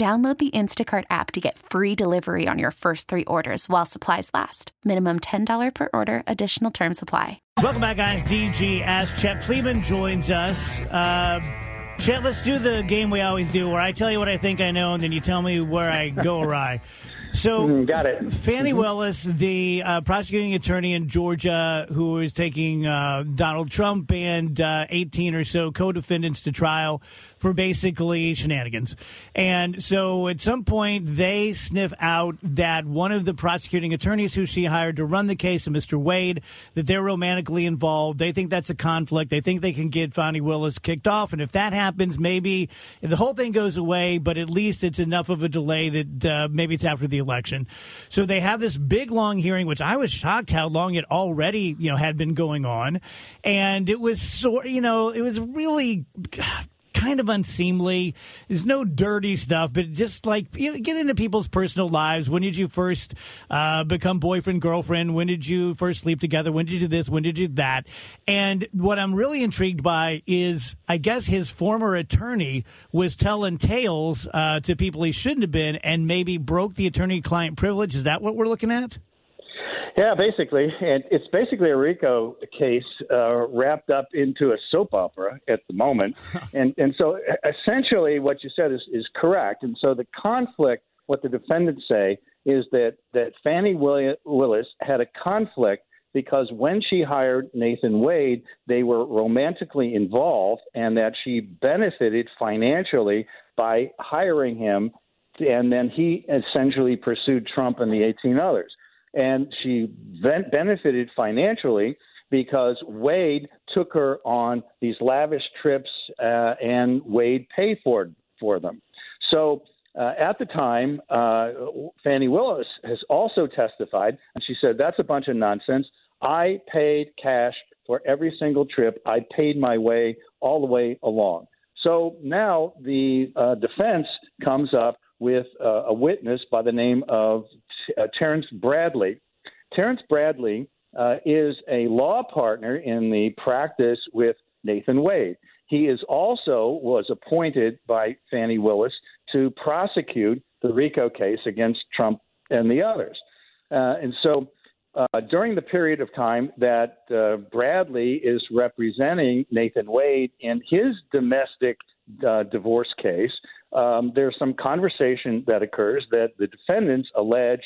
Download the Instacart app to get free delivery on your first three orders while supplies last. Minimum $10 per order, additional term supply. Welcome back, guys. DG as Chet Pleban joins us. Uh, Chet, let's do the game we always do where I tell you what I think I know and then you tell me where I go awry. So, Mm, got it. Fani Willis, the uh, prosecuting attorney in Georgia, who is taking uh, Donald Trump and uh, 18 or so co defendants to trial for basically shenanigans. And so at some point, they sniff out that one of the prosecuting attorneys who she hired to run the case, Mr. Wade, that they're romantically involved. They think that's a conflict. They think they can get Fani Willis kicked off. And if that happens, maybe the whole thing goes away, but at least it's enough of a delay that uh, maybe it's after the election. So they have this big long hearing, which I was shocked how long it already, you know, had been going on. And it was sort, you know, it was really kind of unseemly. There's no dirty stuff, but just like you know, get into people's personal lives. When did you first uh, become boyfriend, girlfriend? When did you first sleep together? When did you do this? When did you do that? And what I'm really intrigued by is, I guess his former attorney was telling tales uh, to people he shouldn't have been, and maybe broke the attorney-client privilege. Is that what we're looking at? Yeah, basically, and it's basically a RICO case uh, wrapped up into a soap opera at the moment, and and so essentially what you said is is correct, and so the conflict, what the defendants say is that that Fani Willis had a conflict because when she hired Nathan Wade, they were romantically involved, and that she benefited financially by hiring him, and then he essentially pursued Trump and the 18 others and she benefited financially because Wade took her on these lavish trips, uh, and Wade paid for for them. So uh, at the time, uh, Fani Willis has also testified, and she said that's a bunch of nonsense. I paid cash for every single trip. I paid my way all the way along. So now the uh, defense comes up with uh, a witness by the name of uh, Terrence Bradley. Terrence Bradley uh, is a law partner in the practice with Nathan Wade. He is also was appointed by Fani Willis to prosecute the RICO case against Trump and the others. Uh, and so uh, during the period of time that uh, Bradley is representing Nathan Wade in his domestic uh, divorce case, um, there's some conversation that occurs that the defendants allege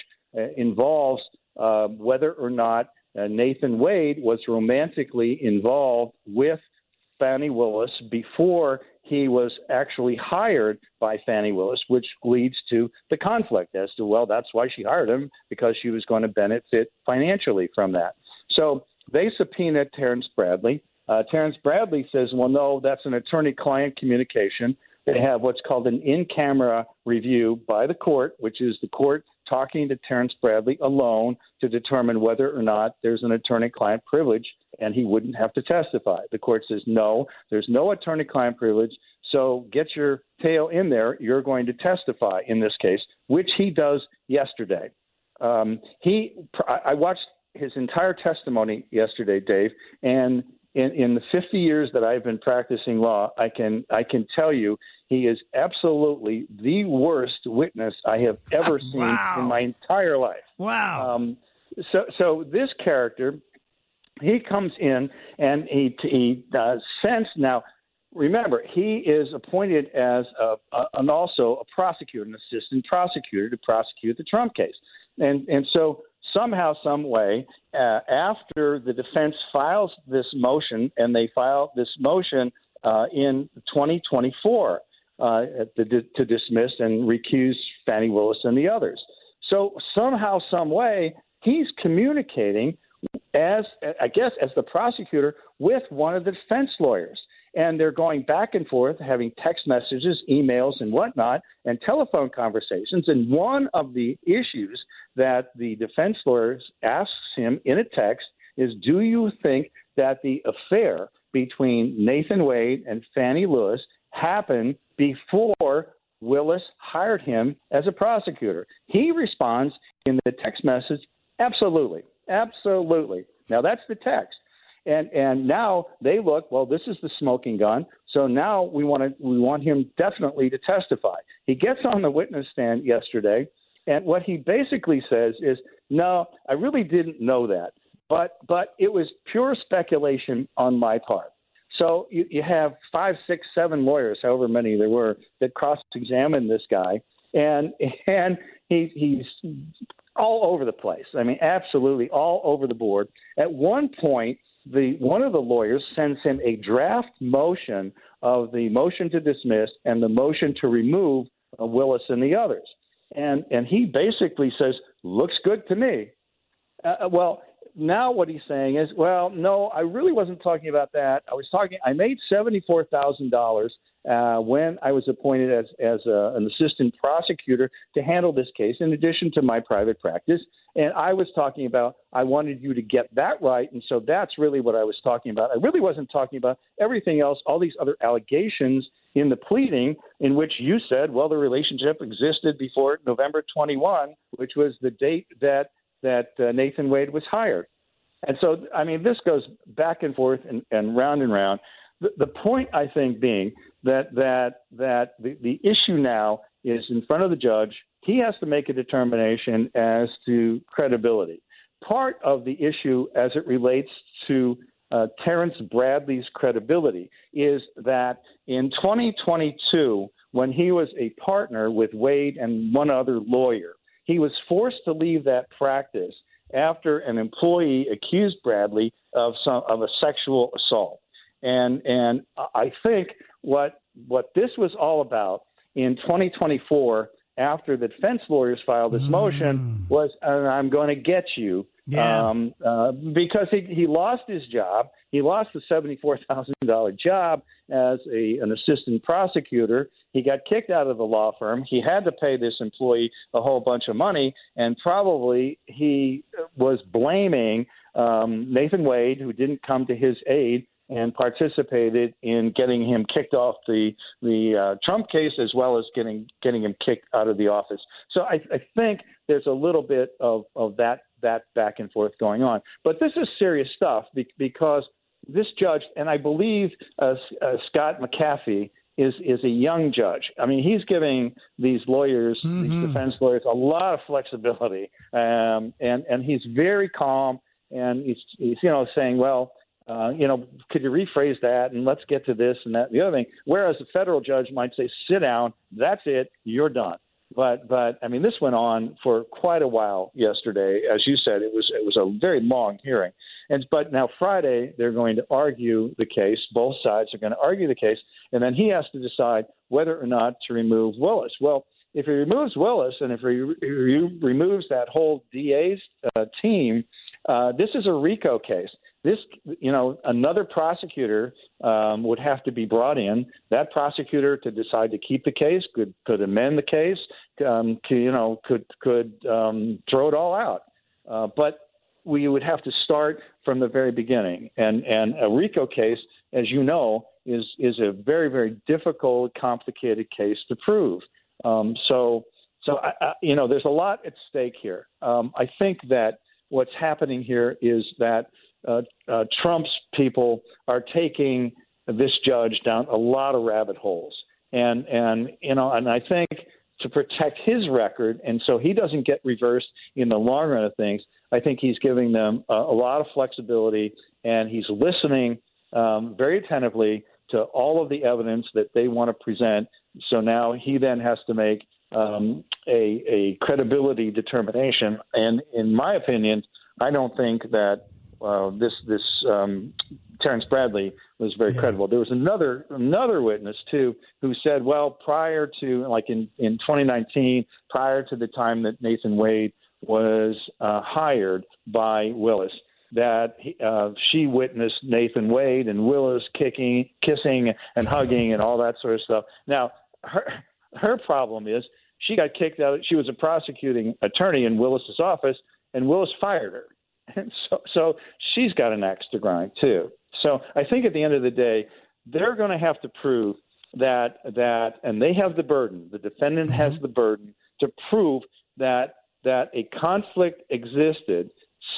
involves uh, whether or not uh, Nathan Wade was romantically involved with Fani Willis before he was actually hired by Fani Willis, which leads to the conflict as to, well, that's why she hired him, because she was going to benefit financially from that. So they subpoenaed Terrence Bradley. Uh, Terrence Bradley says, well, no, that's an attorney client communication. They have what's called an in camera review by the court, which is the court talking to Terrence Bradley alone to determine whether or not there's an attorney client privilege and he wouldn't have to testify. The court says, no, there's no attorney client privilege. So get your tail in there. You're going to testify in this case, which he does yesterday. Um, he, I watched his entire testimony yesterday, Dave, and in, in the 50 years that I've been practicing law, I can I can tell you he is absolutely the worst witness I have ever seen wow. in my entire life. Wow. Um, so so this character, he comes in and he he uh, sense now. remember, he is appointed as a, a, and also a prosecutor, an assistant prosecutor to prosecute the Trump case. And, and so somehow, some way, uh, after the defense files this motion, and they file this motion uh, in 2024 uh, to, to dismiss and recuse Fani Willis and the others. So somehow, some way, he's communicating as I guess as the prosecutor with one of the defense lawyers and they're going back and forth, having text messages, emails, and whatnot, and telephone conversations. And one of the issues that the defense lawyer asks him in a text is Do you think that the affair between Nathan Wade and Fani Lewis happened before Willis hired him as a prosecutor? He responds in the text message, Absolutely. Absolutely. Now, that's the text and and now they look well this is the smoking gun so now we want to we want him definitely to testify he gets on the witness stand yesterday and what he basically says is no i really didn't know that but but it was pure speculation on my part so you, you have five six seven lawyers however many there were that cross examined this guy. And and he he's all over the place. I mean absolutely all over the board. At one point the one of the lawyers sends him a draft motion of the motion to dismiss and the motion to remove uh, Willis and the others, and and he basically says, "Looks good to me." Uh, uh well, now what he's saying is, well, no, I really wasn't talking about that. I was talking. I made seventy four thousand dollars uh, when I was appointed as as a, an assistant prosecutor to handle this case, in addition to my private practice. And I was talking about I wanted you to get that right, and so that's really what I was talking about. I really wasn't talking about everything else, all these other allegations in the pleading, in which you said, well, the relationship existed before November 21, which was the date that that uh, Nathan Wade was hired. And so, I mean, this goes back and forth and, and round and round. The, the point, I think, being that that that the, the issue now is in front of the judge he has to make a determination as to credibility. Part of the issue as it relates to uh, Terrence Bradley's credibility is that in 2022, when he was a partner with Wade and one other lawyer, he was forced to leave that practice after an employee accused Bradley of some of a sexual assault. And and I think what what this was all about in 2024 after the defense lawyers filed this motion mm. was uh, I'm going to get you yeah. um, uh, because he, he lost his job. He lost the $74,000 job as a, an assistant prosecutor. He got kicked out of the law firm. He had to pay this employee a whole bunch of money, and probably he was blaming um, Nathan Wade, who didn't come to his aid, and participated in getting him kicked off the the uh, Trump case as well as getting getting him kicked out of the office. So I, I think there's a little bit of, of that that back and forth going on. But this is serious stuff because this judge, and I believe uh, uh, Scott McAfee is is a young judge. I mean, he's giving these lawyers, mm-hmm. these defense lawyers, a lot of flexibility, um, and and he's very calm, and he's he's you know saying, well uh, you know, could you rephrase that and let's get to this and that and the other thing? Whereas a federal judge might say, sit down, that's it, you're done. But but I mean, this went on for quite a while yesterday. As you said, it was it was a very long hearing. And but now Friday they're going to argue the case. Both sides are going to argue the case, and then he has to decide whether or not to remove Willis. Well, if he removes Willis and if he, he removes that whole DA's uh, team, uh, this is a RICO case this, you know, another prosecutor um, would have to be brought in. That prosecutor to decide to keep the case could could amend the case, um, could, you know, could could um, throw it all out. Uh, but we would have to start from the very beginning. And and a RICO case, as you know, is is a very very difficult, complicated case to prove. Um, so so I, I, you know, there's a lot at stake here. Um, I think that what's happening here is that uh, uh, Trump's people are taking this judge down a lot of rabbit holes, and and you know, and I think to protect his record, and so he doesn't get reversed in the long run of things. I think he's giving them a, a lot of flexibility, and he's listening um, very attentively to all of the evidence that they want to present. So now he then has to make um, a, a credibility determination. And in my opinion, I don't think that uh, this this um, Terrence Bradley was very yeah. credible. There was another another witness too who said, well, prior to like in in 2019, prior to the time that Nathan Wade was uh, hired by Willis, that uh, she witnessed Nathan Wade and Willis kicking, kissing, and hugging, and all that sort of stuff. Now, her her problem is she got kicked out. She was a prosecuting attorney in Willis's office, and Willis fired her. And so, so she's got an axe to grind too. So I think at the end of the day, they're going to have to prove that that, and they have the burden. The defendant has mm-hmm. the burden to prove that that a conflict existed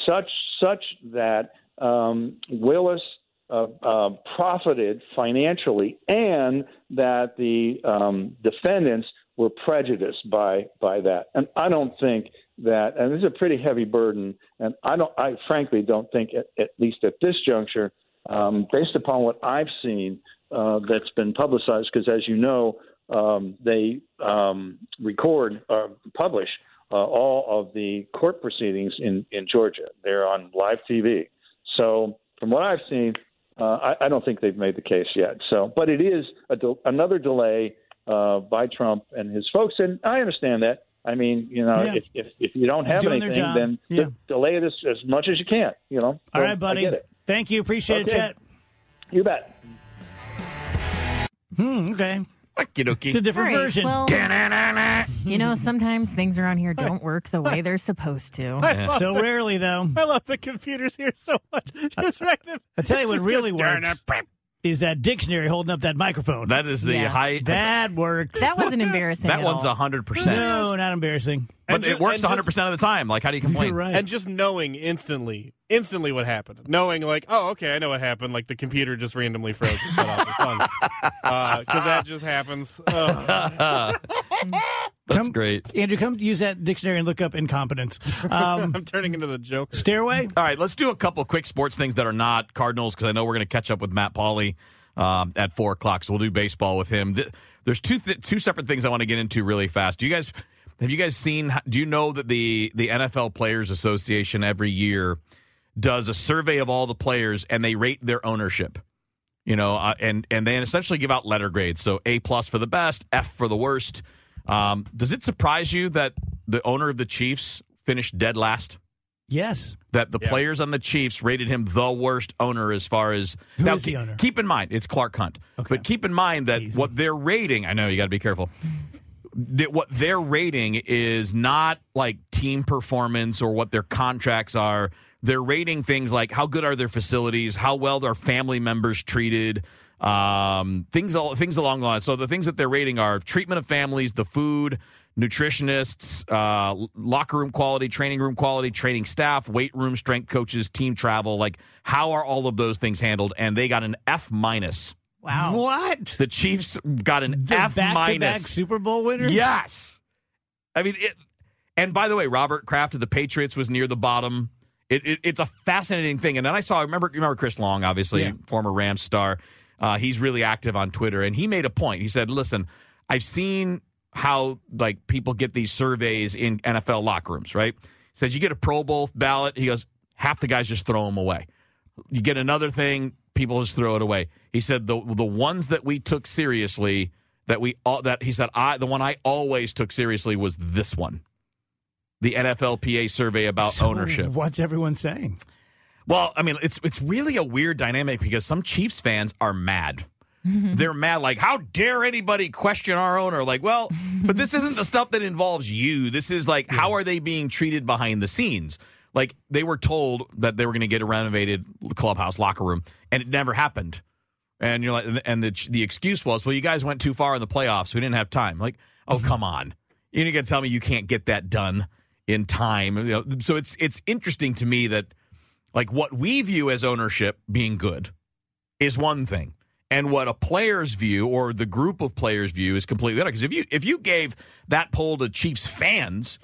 such such that um, Willis uh, uh, profited financially and that the um, defendants were prejudiced by by that. And I don't think that, and this is a pretty heavy burden. And I don't, I frankly don't think, at, at least at this juncture, um, based upon what I've seen uh, that's been publicized, because as you know, um, they um, record, uh, publish uh, all of the court proceedings in, in Georgia. They're on live TV. So from what I've seen, uh, I, I, don't think they've made the case yet. So, but it is another delay uh, by Trump and his folks, and I understand that. I mean, you know, yeah. if, if, if you don't have Doing anything, then yeah. de- delay it as, as much as you can. You know. All right, buddy. Thank you. Appreciate okay. it, Chet. You bet. Hmm. Okay. It's a different right, version. Well, you know, sometimes things around here don't work the way they're supposed to. so rarely, though. I love the computers here so much. Just right I tell you what really works is that dictionary holding up that microphone. That is the yeah. high. That works. That wasn't embarrassing. that one's hundred percent. No, not embarrassing. But just, it works hundred percent of the time. Like, how do you complain? right. And just knowing instantly, instantly what happened. Knowing like, oh, okay, I know what happened. Like the computer just randomly froze and shut off the phone because uh, that just happens. That's come, great. Andrew, come use that dictionary and look up incompetence. Um, I'm turning into the joke. Stairway? All right, let's do a couple quick sports things that are not Cardinals because I know we're going to catch up with Matt Pauley um, at 4 o'clock. So we'll do baseball with him. There's two, th- two separate things I want to get into really fast. Do you guys. Have you guys seen? Do you know that the the NFL Players Association every year does a survey of all the players and they rate their ownership? You know, uh, and and they essentially give out letter grades. So A plus for the best, F for the worst. Um, does it surprise you that the owner of the Chiefs finished dead last? Yes. That the yeah. players on the Chiefs rated him the worst owner as far as Who now, is the owner? Keep in mind it's Clark Hunt. Okay. But keep in mind that Easy. what they're rating, I know you got to be careful. That what they're rating is not like team performance or what their contracts are. They're rating things like how good are their facilities, how well are family members treated, um, things things along the line. So the things that they're rating are treatment of families, the food, nutritionists, uh, locker room quality, training room quality, training staff, weight room strength coaches, team travel. Like how are all of those things handled? And they got an F minus. Wow. What? The Chiefs got an the F minus. Super Bowl winners? Yes. I mean, it, and by the way, Robert Kraft of the Patriots was near the bottom. It, it, it's a fascinating thing. And then I saw, remember, remember Chris Long, obviously, yeah. former Rams star. Uh, he's really active on Twitter, and he made a point. He said, "Listen, I've seen how like people get these surveys in NFL locker rooms, right? He says you get a Pro Bowl ballot. He goes, half the guys just throw them away. You get another thing, people just throw it away. He said the the ones that we took seriously, that we all that he said I the one I always took seriously was this one, the NFLPA survey about so ownership. What's everyone saying? Well, I mean, it's it's really a weird dynamic because some Chiefs fans are mad. Mm-hmm. They're mad, like, how dare anybody question our owner? Like, well, but this isn't the stuff that involves you. This is like, yeah. how are they being treated behind the scenes? Like, they were told that they were going to get a renovated clubhouse locker room, and it never happened. And you're like, and the the excuse was, well, you guys went too far in the playoffs. We didn't have time. Like, oh, mm-hmm. come on, you're going to tell me you can't get that done in time. You know, so it's it's interesting to me that like what we view as ownership being good is one thing. And what a player's view or the group of players view is completely other. Because if you if you gave that poll to Chiefs fans,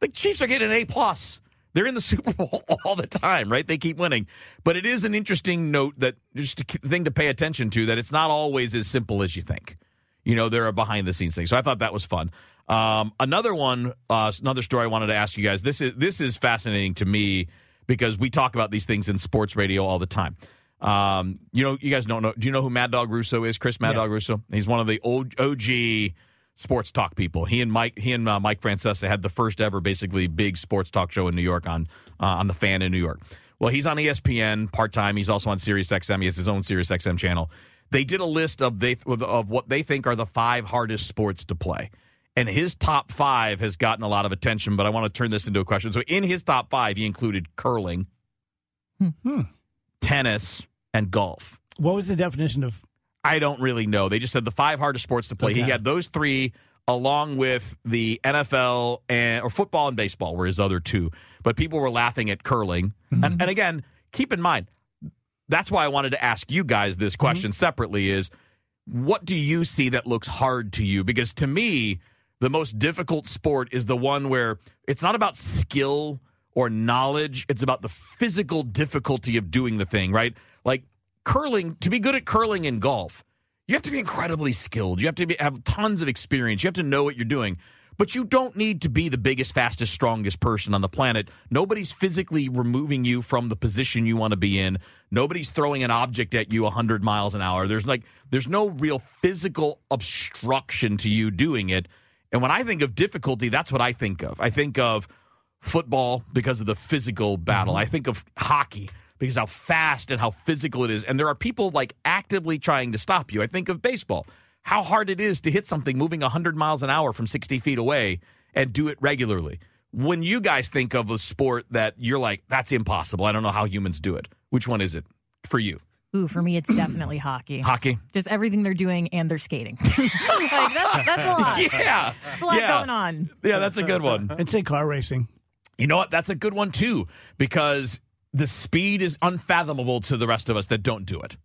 the Chiefs are getting an A plus. They're in the Super Bowl all the time, right? They keep winning. But it is an interesting note that just a thing to pay attention to that it's not always as simple as you think. You know, there are behind the scenes things. So I thought that was fun. Um, another one, uh, another story I wanted to ask you guys. This is this is fascinating to me because we talk about these things in sports radio all the time. Um, you know, you guys don't know. Do you know who Mad Dog Russo is? Chris Mad Yeah. Dog Russo. He's one of the old OG sports talk people. He and Mike, he and uh, Mike Francesa had the first ever basically big sports talk show in New York on uh, on the Fan in New York. Well, he's on ESPN part time. He's also on Sirius XM. He has his own Sirius XM channel. They did a list of they of, of what they think are the five hardest sports to play. And his top five has gotten a lot of attention, but I want to turn this into a question. So, in his top five, he included curling, tennis, and golf. What was the definition of? I don't really know. They just said the five hardest sports to play. He had those three along with the NFL and or football and baseball were his other two. But people were laughing at curling. Mm-hmm. And, and again, keep in mind, that's why I wanted to ask you guys this question separately is what do you see that looks hard to you? Because to me, the most difficult sport is the one where it's not about skill or knowledge, it's about the physical difficulty of doing the thing, right? Like curling, to be good at curling in golf, you have to be incredibly skilled. You have to be, have tons of experience. You have to know what you're doing. But you don't need to be the biggest, fastest, strongest person on the planet. Nobody's physically removing you from the position you want to be in. Nobody's throwing an object at you 100 miles an hour. There's like there's no real physical obstruction to you doing it. And when I think of difficulty, that's what I think of. I think of football because of the physical battle. Mm-hmm. I think of hockey because how fast and how physical it is. And there are people like actively trying to stop you. I think of baseball, how hard it is to hit something moving 100 miles an hour from 60 feet away and do it regularly. When you guys think of a sport that you're like, that's impossible, I don't know how humans do it, which one is it for you? Ooh, for me, it's definitely hockey. Hockey? Just everything they're doing and they're skating. like, that's, that's a lot. Yeah. That's a lot yeah. going on. Yeah, that's a good one. I'd say car racing. You know what? That's a good one too, because the speed is unfathomable to the rest of us that don't do it.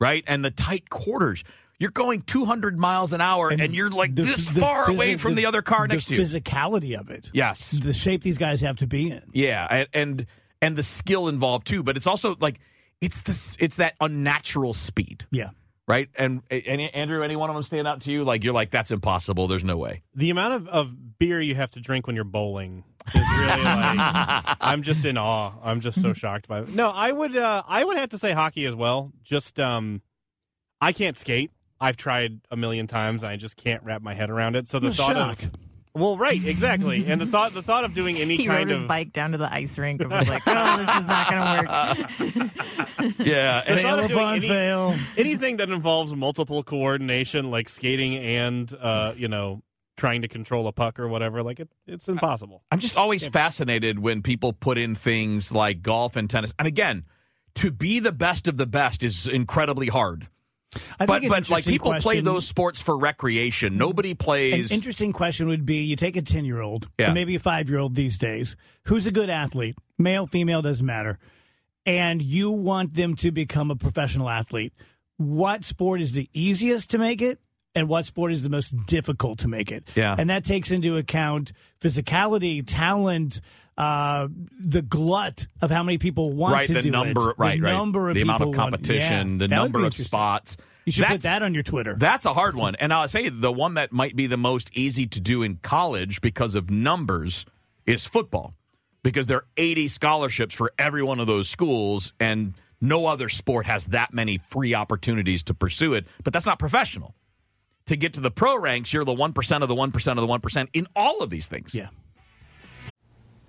Right? And the tight quarters. You're going 200 miles an hour and, you're like the- this the far away from the, other car next the to you. physicality of it. yes. The shape these guys have to be in. Yeah, and, and and the skill involved too, but it's also like it's this it's that unnatural speed, Yeah. Right? And, and Andrew, any one of them stand out to you? Like you're like that's impossible. There's no way. The amount of, of beer you have to drink when you're bowling is really like I'm just in awe. I'm just so shocked by it. No, I would uh, I would have to say hockey as well. Just um I can't skate. I've tried a million times and I just can't wrap my head around it. So the Well, thought shock. of Well, right, exactly. and the thought the thought of doing any He rode kind his of bike down to the ice rink and was like, oh, this is not going to work. Yeah, The and thought of Fail doing any- fail. anything that involves multiple coordination, like skating and uh, you know, trying to control a puck or whatever, like it, it's impossible. I'm just always fascinated when people put in things like golf and tennis. And again, to be the best of the best is incredibly hard. I But but like people play those sports for recreation. Mm-hmm. Nobody plays. An interesting question would be: You take a ten-year-old, Yeah. maybe a five-year-old these days, who's a good athlete, male, female, doesn't matter, and you want them to become a professional athlete. What sport is the easiest to make it, and what sport is the most difficult to make it? Yeah. and that takes into account physicality, talent. Uh, the glut of how many people want right, to the do number, it. right, the right, number of the amount of want- competition, yeah, the number of spots. You should put that on your Twitter. That's a hard one. And I'll say the one that might be the most easy to do in college because of numbers is football. Because there are 80 scholarships for every one of those schools, and no other sport has that many free opportunities to pursue it. But that's not professional. To get to the pro ranks, you're the 1% of the 1% of the 1% in all of these things. yeah.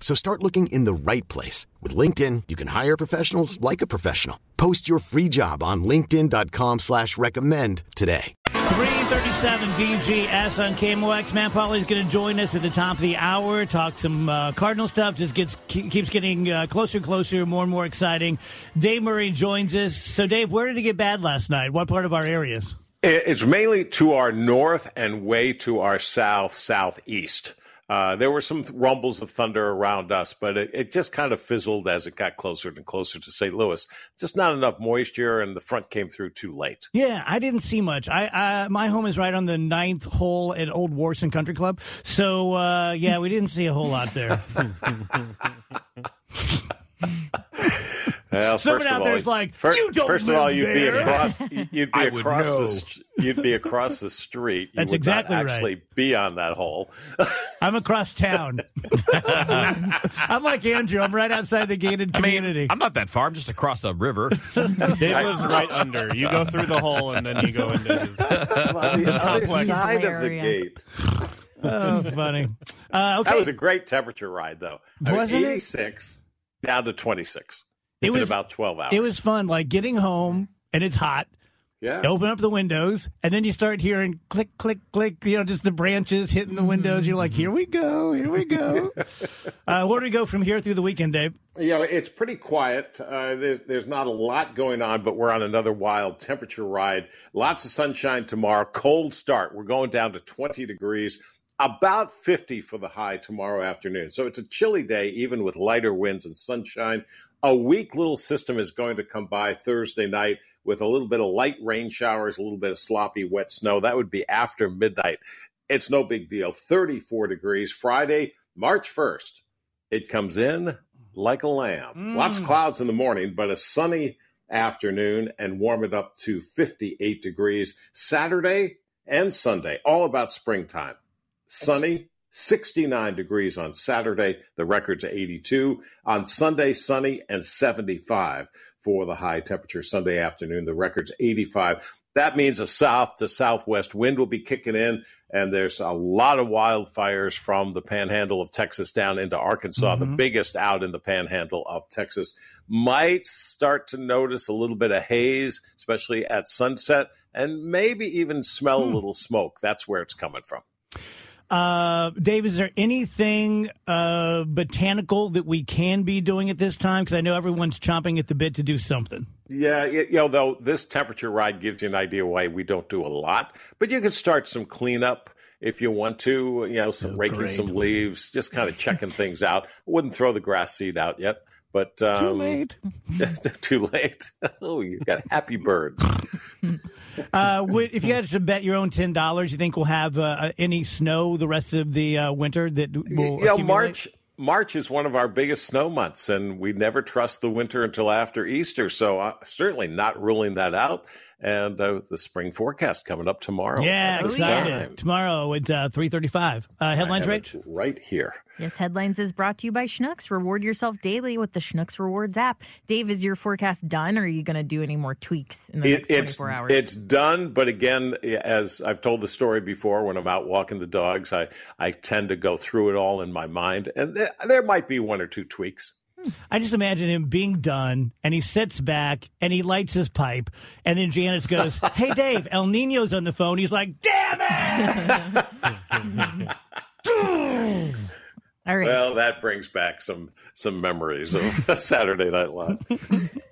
So start looking in the right place. With LinkedIn, you can hire professionals like a professional. Post your free job on linkedin.com slash recommend today. 337 DGS on KMOX. Matt Pauley's going to join us at the top of the hour, talk some uh, Cardinal stuff. Just gets keeps getting uh, closer and closer, more and more exciting. Dave Murray joins us. So, Dave, where did it get bad last night? What part of our areas? It's mainly to our north and way to our south, southeast. Uh, there were some rumbles of thunder around us, but it, it, just kind of fizzled as it got closer and closer to St. Louis. Just not enough moisture, and the front came through too late. Yeah, I didn't see much. I, I my home is right on the ninth hole at Old Warson Country Club, so uh, yeah, we didn't see a whole lot there. Well, Someone out all, there's like, first, you don't First live of all, you'd there. be across. You'd be I across would know. the. You'd be across the street. You That's would exactly not right. actually be on that hole. I'm across town. I'm like Andrew. I'm right outside the gated I mean, community. I'm not that far. I'm just across a river. Dave lives right under. You go through the hole and then you go into his. on the other complex. side of the gate. oh, funny. Uh, okay. That was a great temperature ride, though. I mean, Wasn't it? 86 down to 26. It was- about 12 hours. it was fun, like getting home and it's hot. Yeah. You open up the windows, and then you start hearing click, click, click. You know, just the branches hitting the windows. You're like, here we go, here we go. uh, where do we go from here through the weekend, Dave? Yeah, it's pretty quiet. Uh, there's there's not a lot going on, but we're on another wild temperature ride. Lots of sunshine tomorrow. Cold start. We're going down to 20 degrees. About 50 for the high tomorrow afternoon. So it's a chilly day, even with lighter winds and sunshine. A weak little system is going to come by Thursday night with a little bit of light rain showers, a little bit of sloppy wet snow. That would be after midnight. It's no big deal. 34 degrees. Friday, March 1st. It comes in like a lamb. Mm. Lots of clouds in the morning, but a sunny afternoon and warm it up to 58 degrees. Saturday and Sunday, all about springtime. Sunny, 69 degrees on Saturday. The record's 82. On Sunday, sunny and 75 for the high temperature Sunday afternoon. The record's 85. That means a south to southwest wind will be kicking in, and there's a lot of wildfires from the panhandle of Texas down into Arkansas, the mm-hmm. biggest out in the panhandle of Texas. Might start to notice a little bit of haze, especially at sunset, and maybe even smell a hmm. little smoke. That's where it's coming from. Uh, Dave, is there anything uh, botanical that we can be doing at this time? Because I know everyone's chomping at the bit to do something. Yeah, y- you know, though this temperature ride gives you an idea why we don't do a lot, but you can start some cleanup if you want to. You know, some raking great. some leaves, just kind of checking things out. I wouldn't throw the grass seed out yet, but um, Too late. too late. oh, you got happy birds. Uh, would, if you had to bet your own ten dollars, you think we'll have uh, any snow the rest of the uh, winter that will you know. March. March is one of our biggest snow months, and we never trust the winter until after Easter. So, uh, certainly not ruling that out. And uh, the spring forecast coming up tomorrow. Yeah, at excited. time. Tomorrow at uh, three thirty-five. Uh, headlines, have Rach. right here. Yes, Headlines is brought to you by Schnucks. Reward yourself daily with the Schnucks Rewards app. Dave, is your forecast done, or are you going to do any more tweaks in the next it's 24 hours? it's done, but again, as I've told the story before, when I'm out walking the dogs, I I tend to go through it all in my mind, and there, there might be one or two tweaks. I just imagine him being done, and he sits back and he lights his pipe, and then Janice goes, "Hey, Dave, El Nino's on the phone." He's like, "Damn it!" All right. Well, that brings back some some memories of Saturday Night Live.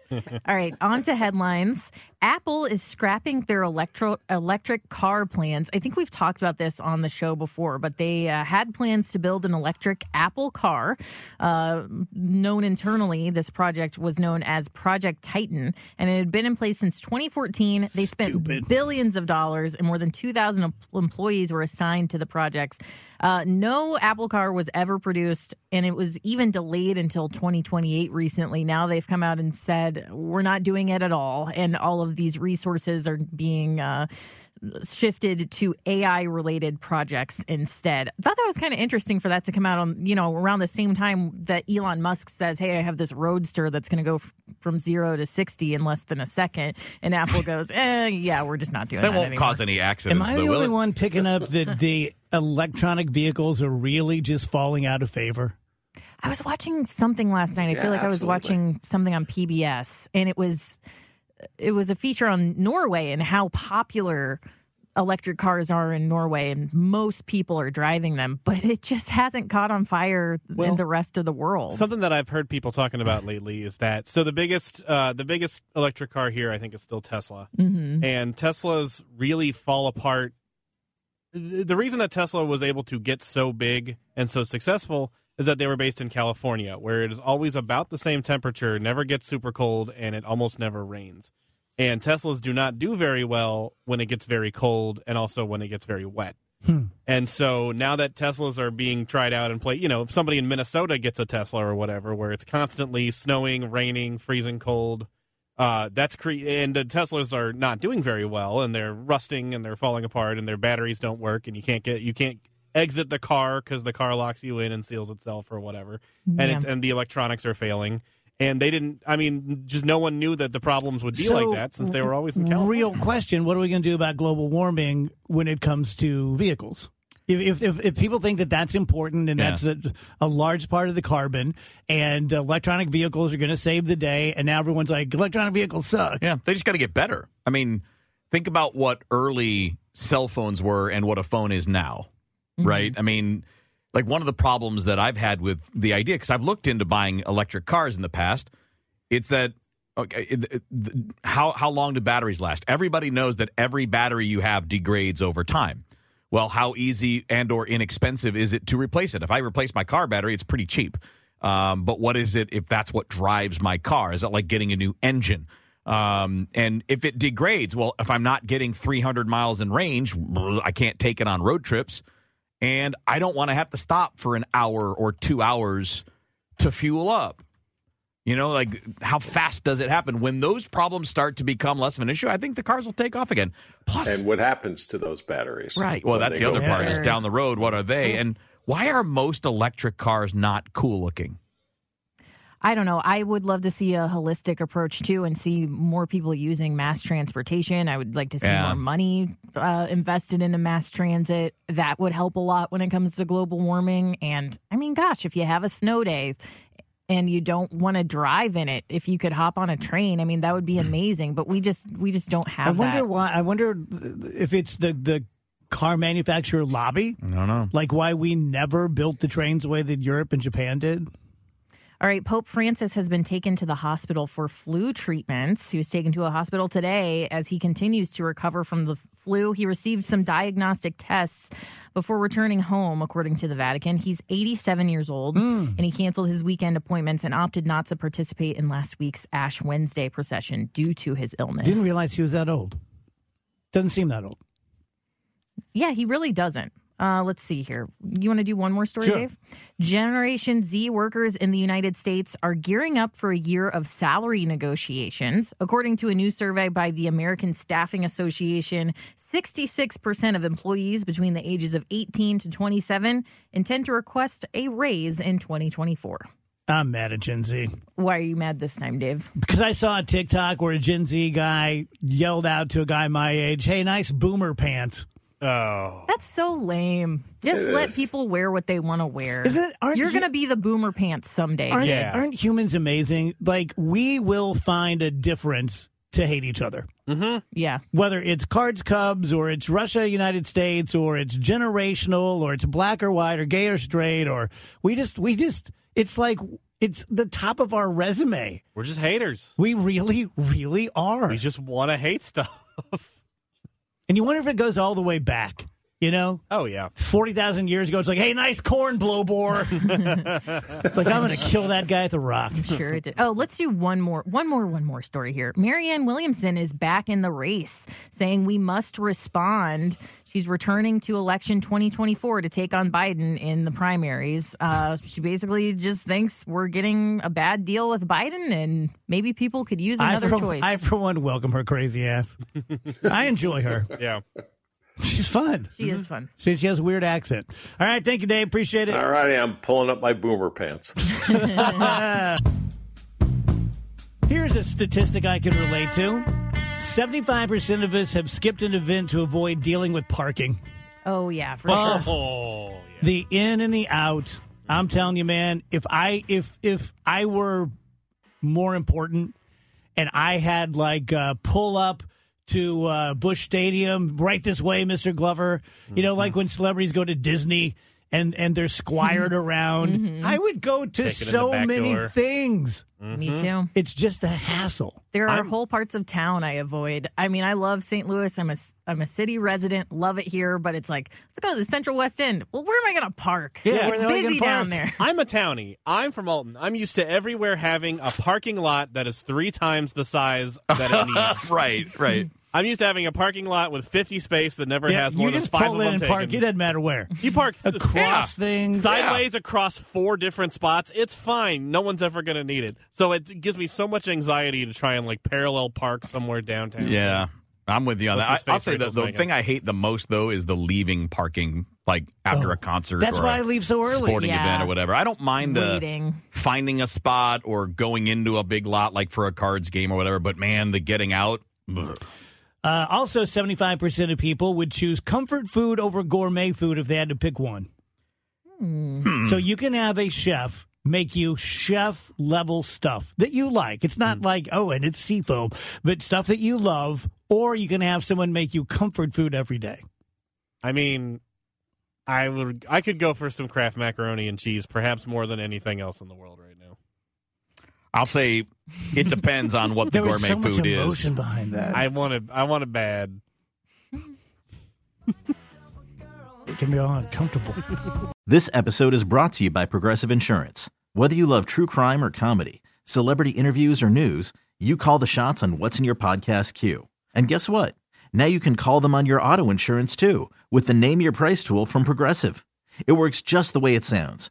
All right, on to headlines. Apple is scrapping their electro electric car plans. I think we've talked about this on the show before, but they uh, had plans to build an electric Apple car. Uh, known internally, this project was known as Project Titan, and it had been in place since 2014. They spent Stupid. billions of dollars, and more than 2,000 employees were assigned to the projects. Uh, no Apple car was ever produced, and it was even delayed until 2028 recently. Now they've come out and said, we're not doing it at all. And all of these resources are being. Uh, shifted to AI related projects instead. I thought that was kind of interesting for that to come out on, you know, around the same time that Elon Musk says, Hey, I have this roadster that's going to go f- from zero to 60 in less than a second. And Apple goes, Eh, yeah, we're just not doing That that. won't anymore. cause any accidents. Am I though, the only one picking up that the electronic vehicles are really just falling out of favor? I was watching something last night. I Yeah, feel like I was watching something on PBS, and it was it was a feature on Norway and how popular electric cars are in Norway, and most people are driving them, but it just hasn't caught on fire Well, in the rest of the world. Something that I've heard people talking about lately is that so the biggest uh, the biggest electric car here I think is still Tesla, Mhm. and Teslas really fall apart. The the reason that Tesla was able to get so big and so successful is that they were based in California, where it is always about the same temperature, never gets super cold, and it almost never rains. And Teslas do not do very well when it gets very cold and also when it gets very wet. And so now that Teslas are being tried out and play, you know, if somebody in Minnesota gets a Tesla or whatever, where it's constantly snowing, raining, freezing cold, uh, that's cre- and the Teslas are not doing very well, and they're rusting and they're falling apart, and their batteries don't work, and you can't get you can't exit the car because the car locks you in and seals itself or whatever, and Yeah. it's and the electronics are failing. And they didn't. I mean, just no one knew that the problems would be So, like that since they were always in California. Real question: What are we going to do about global warming when it comes to vehicles? If, if, if, if people think that that's important and Yeah. that's a, a large part of the carbon, and electronic vehicles are going to save the day, and now everyone's like, electronic vehicles suck. Yeah, they just got to get better. I mean, think about what early cell phones were and what a phone is now, right? I mean, like one of the problems that I've had with the idea, because I've looked into buying electric cars in the past, it's that okay, it- it- the- how how long do batteries last? Everybody knows that every battery you have degrades over time. Well, how easy and or inexpensive is it to replace it? If I replace my car battery, it's pretty cheap. Um, but what is it if that's what drives my car? Is it like getting a new engine? Um, and if it degrades, well, if I'm not getting 300 miles in range, I can't take it on road trips. And I don't want to have to stop for an hour or two hours to fuel up. You know, like how fast does it happen? When those problems start to become less of an issue, I think the cars will take off again. Plus, And what happens to those batteries? Right. Well, that's the other part is down the road. What are they? And why are most electric cars not cool looking? I don't know. I would love to see a holistic approach too and see more people using mass transportation. I would like to see Yeah. more money uh, invested into mass transit. That would help a lot when it comes to global warming. And I mean, gosh, if you have a snow day and you don't want to drive in it, if you could hop on a train, I mean, that would be amazing. But we just we just don't have I wonder that. why. I wonder if it's the the car manufacturer lobby, I don't know. like why we never built the trains the way that Europe and Japan did. All right, Pope Francis has been taken to the hospital for flu treatments. He was taken to a hospital today as he continues to recover from the flu. He received some diagnostic tests before returning home, according to the Vatican. He's 87 years old, mm. and he canceled his weekend appointments and opted not to participate in last week's Ash Wednesday procession due to his illness. Didn't realize he was that old. Doesn't seem that old. Yeah, he really doesn't. Uh, let's see here. You want to do one more story, Sure. Dave? Generation Z workers in the United States are gearing up for a year of salary negotiations. According to a new survey by the American Staffing Association, 66% of employees between the ages of 18 to 27 intend to request a raise in 2024. I'm mad at Gen Z Why are you mad this time, Dave? because I saw a TikTok where a Gen Z guy yelled out to a guy my age, "Hey, nice boomer pants." Oh, That's so lame. Just It let is. people wear what they want to wear. Is it- aren't You're you- going to be the boomer pants someday. Aren't, Yeah. aren't humans amazing? Like we will find a difference to hate each other. Mm-hmm. Yeah. Whether it's Cards Cubs or it's Russia United States or it's generational or it's black or white or gay or straight or we just we just it's like It's the top of our resume. We're just haters. We really, really are. We just want to hate stuff. And you wonder if it goes all the way back. You know? Oh yeah. Forty thousand years ago, it's like, hey, nice corn, blow bore. it's like I'm going to kill that guy at the Rock. I'm sure it did. Oh, let's do one more, one more, one more story here. Marianne Williamson is back in the race, saying we must respond. She's returning to election 2024 to take on Biden in the primaries. Uh, she basically just thinks we're getting a bad deal with Biden, and maybe people could use another I for, choice. I, for one, welcome her crazy ass. I enjoy her. Yeah. She's fun. She is fun. She, she has a weird accent. All right, thank you, Dave. Appreciate it. All righty, I'm pulling up my boomer pants. Here's a statistic I can relate to 75% of us have skipped an event to avoid dealing with parking. Oh yeah, for sure. Oh, yeah. The in and the out. I'm telling you, man, if I if if I were more important and I had like uh, pull up to uh, Busch Stadium right this way, Mr. Glover, you know, like when celebrities go to Disney and and they're squired mm-hmm. around, mm-hmm. I would go to Take it in the so many door. things. Mm-hmm. Me too. It's just a hassle. There are I'm- whole parts of town I avoid. I mean, I love St. Louis. I'm a I'm a city resident. Love it here, but it's like let's go to the Central West End. Well, where am I going to park? Yeah, it's where am busy down there. I'm a townie. I'm from Alton. I'm used to everywhere having a parking lot that is three times the size that it needs. right, right. I'm used to having a parking lot with 50 space that never Yeah, has more you than just five pull of in them and park. taken. It doesn't matter where. You park th- Across things. sideways across four different spots. It's fine. No one's ever going to need it. So it gives me so much anxiety to try and like parallel park somewhere downtown. Yeah, I'm with you on What's that. I, I'll face say the, Rachel's the making? thing I hate the most though is the leaving parking, like after Oh, a concert. that's or why a I leave so early. Sporting Yeah. event or whatever. I don't mind the Waiting. finding a spot or going into a big lot like for a cards game or whatever. But man, the getting out. ugh. Uh, also, 75% of people would choose comfort food over gourmet food if they had to pick one. Hmm. So you can have a chef make you chef level stuff that you like. It's Hmm. not like, oh, and it's seafoam, but stuff that you love. Or you can have someone make you comfort food every day. I mean, I would. I could go for some Kraft macaroni and cheese, perhaps more than anything else in the world right now. I'll say it depends on what the There was gourmet so much food emotion is. behind that. I want it. I want it bad. it can be all uncomfortable. This episode is brought to you by Progressive Insurance. Whether you love true crime or comedy, celebrity interviews or news, you call the shots on what's in your podcast queue. And guess what? Now you can call them on your auto insurance too with the Name Your Price tool from Progressive. It works just the way it sounds.